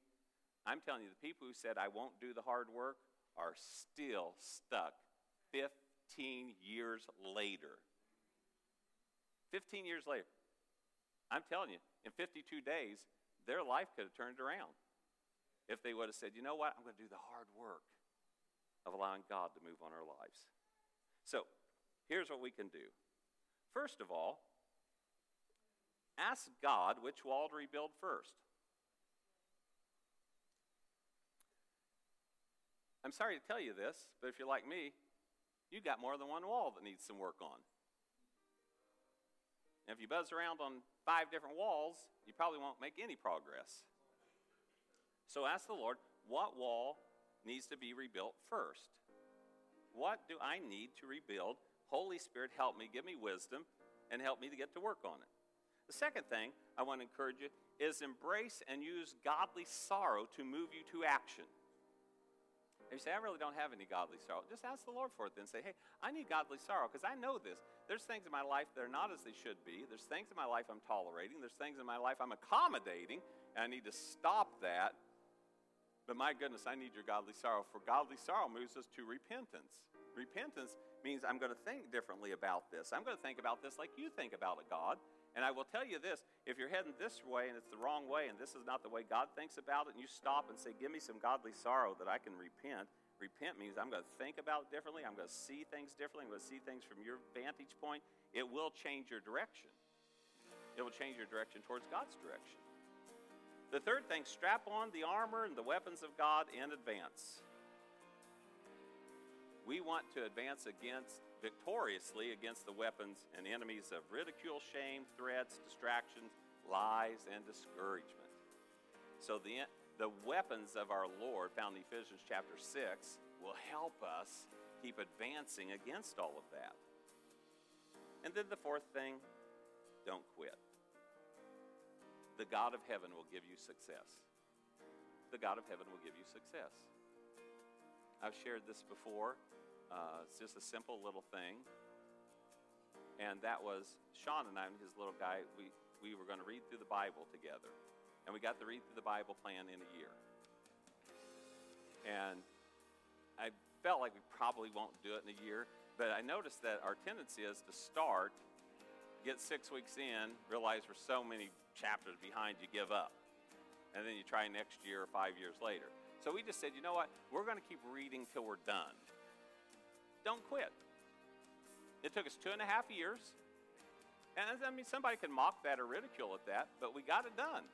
S1: I'm telling you, the people who said, I won't do the hard work, are still stuck 15 years later. 15 years later. I'm telling you, in 52 days, their life could have turned around if they would have said, you know what, I'm going to do the hard work of allowing God to move on our lives. So, here's what we can do. First of all, ask God which wall to rebuild first. I'm sorry to tell you this, but if you're like me, you've got more than one wall that needs some work on. And if you buzz around on five different walls, you probably won't make any progress. So ask the Lord, what wall needs to be rebuilt first? What do I need to rebuild Holy Spirit, help me, give me wisdom, and help me to get to work on it. The second thing I want to encourage you is embrace and use godly sorrow to move you to action. If you say, I really don't have any godly sorrow, just ask the Lord for it then. Say, hey, I need godly sorrow because I know this. There's things in my life that are not as they should be. There's things in my life I'm tolerating. There's things in my life I'm accommodating, and I need to stop that. But my goodness, I need your godly sorrow. For godly sorrow moves us to repentance. Repentance means I'm going to think differently about this. I'm going to think about this like you think about it, God. And I will tell you this if you're heading this way and it's the wrong way and this is not the way God thinks about it, and you stop and say, Give me some godly sorrow that I can repent. Repent means I'm going to think about it differently. I'm going to see things differently. I'm going to see things from your vantage point. It will change your direction. It will change your direction towards God's direction. The third thing strap on the armor and the weapons of God in advance. We want to advance against victoriously against the weapons and enemies of ridicule, shame, threats, distractions, lies, and discouragement. So the, the weapons of our Lord, found in Ephesians chapter 6, will help us keep advancing against all of that. And then the fourth thing don't quit. The God of heaven will give you success. The God of heaven will give you success. I've shared this before. Uh, it's just a simple little thing. And that was Sean and I and his little guy, we, we were going to read through the Bible together. And we got to read through the Bible plan in a year. And I felt like we probably won't do it in a year, but I noticed that our tendency is to start, get six weeks in, realize we're so many chapters behind, you give up. And then you try next year or five years later. So we just said, you know what? We're going to keep reading till we're done. Don't quit. It took us two and a half years. And I mean, somebody can mock that or ridicule at that, but we got it done.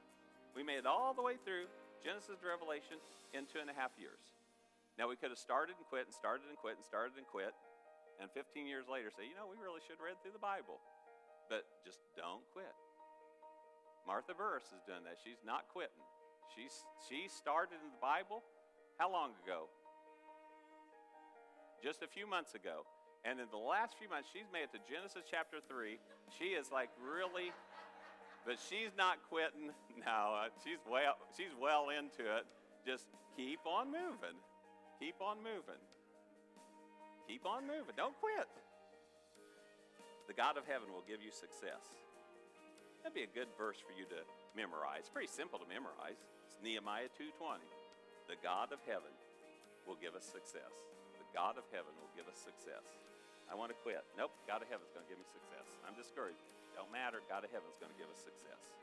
S1: We made it all the way through Genesis to Revelation in two and a half years. Now, we could have started and quit and started and quit and started and quit, and 15 years later say, you know, we really should read through the Bible. But just don't quit. Martha Burris is doing that. She's not quitting. She's, she started in the Bible how long ago? Just a few months ago. And in the last few months, she's made it to Genesis chapter 3. She is like really, but she's not quitting. No, uh, she's well, she's well into it. Just keep on moving. Keep on moving. Keep on moving. Don't quit. The God of heaven will give you success. That'd be a good verse for you to memorize. It's pretty simple to memorize. It's Nehemiah 2:20. The God of heaven will give us success. God of heaven will give us success. I want to quit. Nope, God of heaven's going to give me success. I'm discouraged. Don't matter. God of heaven's going to give us success.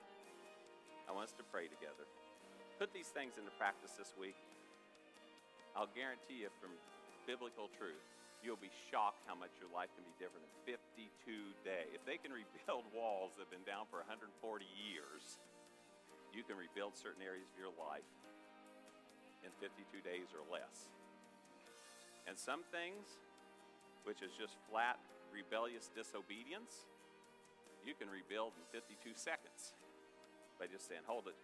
S1: I want us to pray together. Put these things into practice this week. I'll guarantee you from biblical truth, you'll be shocked how much your life can be different in 52 days. If they can rebuild walls that have been down for 140 years, you can rebuild certain areas of your life in 52 days or less. And some things, which is just flat rebellious disobedience, you can rebuild in 52 seconds by just saying, Hold it.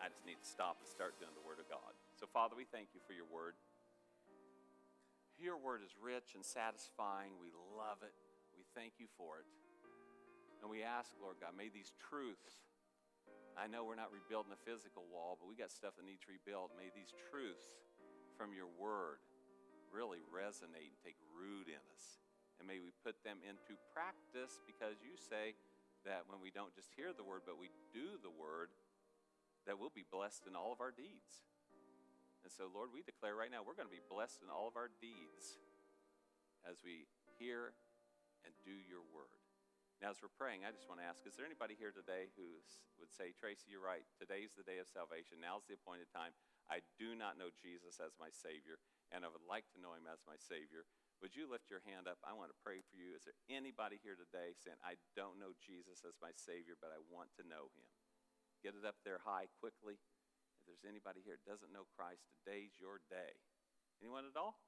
S1: I just need to stop and start doing the Word of God. So, Father, we thank you for your Word. Your Word is rich and satisfying. We love it. We thank you for it. And we ask, Lord God, may these truths, I know we're not rebuilding a physical wall, but we got stuff that needs rebuilt. May these truths from your Word really resonate and take root in us. And may we put them into practice because you say that when we don't just hear the word, but we do the word, that we'll be blessed in all of our deeds. And so, Lord, we declare right now we're going to be blessed in all of our deeds as we hear and do your word. Now, as we're praying, I just want to ask is there anybody here today who would say, Tracy, you're right. Today's the day of salvation. Now's the appointed time. I do not know Jesus as my Savior and I would like to know him as my Savior. Would you lift your hand up? I want to pray for you. Is there anybody here today saying, I don't know Jesus as my Savior, but I want to know him? Get it up there high quickly. If there's anybody here that doesn't know Christ, today's your day. Anyone at all?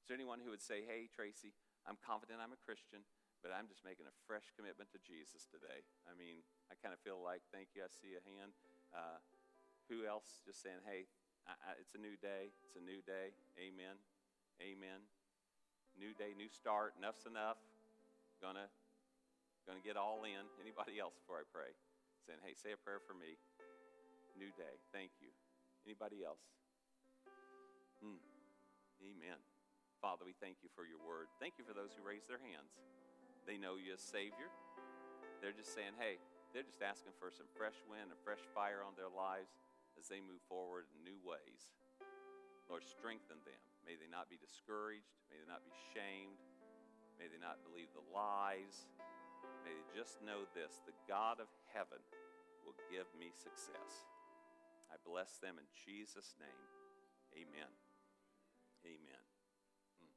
S1: Is there anyone who would say, Hey, Tracy, I'm confident I'm a Christian, but I'm just making a fresh commitment to Jesus today? I mean, I kind of feel like, thank you, I see a hand. Uh, who else just saying, Hey, I, I, it's a new day. It's a new day. Amen. Amen. New day, new start. Enough's enough. Gonna, gonna get all in. Anybody else before I pray? Saying, hey, say a prayer for me. New day. Thank you. Anybody else? Hmm. Amen. Father, we thank you for your word. Thank you for those who raise their hands. They know you as Savior. They're just saying, hey, they're just asking for some fresh wind and fresh fire on their lives as they move forward in new ways. Lord, strengthen them. May they not be discouraged. May they not be shamed. May they not believe the lies. May they just know this the God of heaven will give me success. I bless them in Jesus' name. Amen. Amen. Hmm.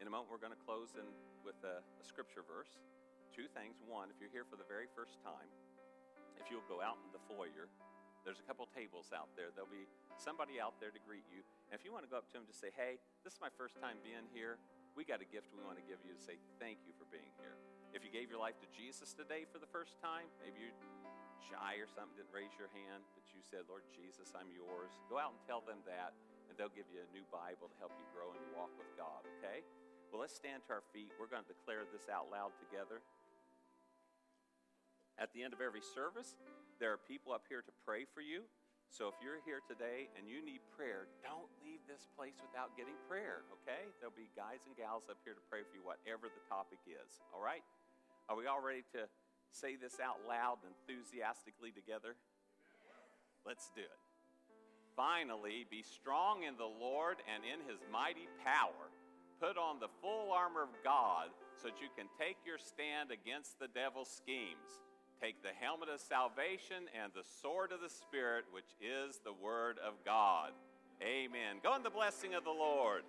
S1: In a moment, we're going to close in with a, a scripture verse. Two things. One, if you're here for the very first time, if you'll go out in the foyer, there's a couple tables out there. There'll be somebody out there to greet you. And if you want to go up to them, just say, hey, this is my first time being here. We got a gift we want to give you to say thank you for being here. If you gave your life to Jesus today for the first time, maybe you're shy or something, didn't raise your hand, but you said, Lord Jesus, I'm yours. Go out and tell them that, and they'll give you a new Bible to help you grow your walk with God, okay? Well, let's stand to our feet. We're going to declare this out loud together. At the end of every service, there are people up here to pray for you. So if you're here today and you need prayer, don't leave this place without getting prayer, okay? There'll be guys and gals up here to pray for you, whatever the topic is, all right? Are we all ready to say this out loud and enthusiastically together? Let's do it. Finally, be strong in the Lord and in his mighty power. Put on the full armor of God so that you can take your stand against the devil's schemes. Take the helmet of salvation and the sword of the Spirit, which is the Word of God. Amen. Go in the blessing of the Lord.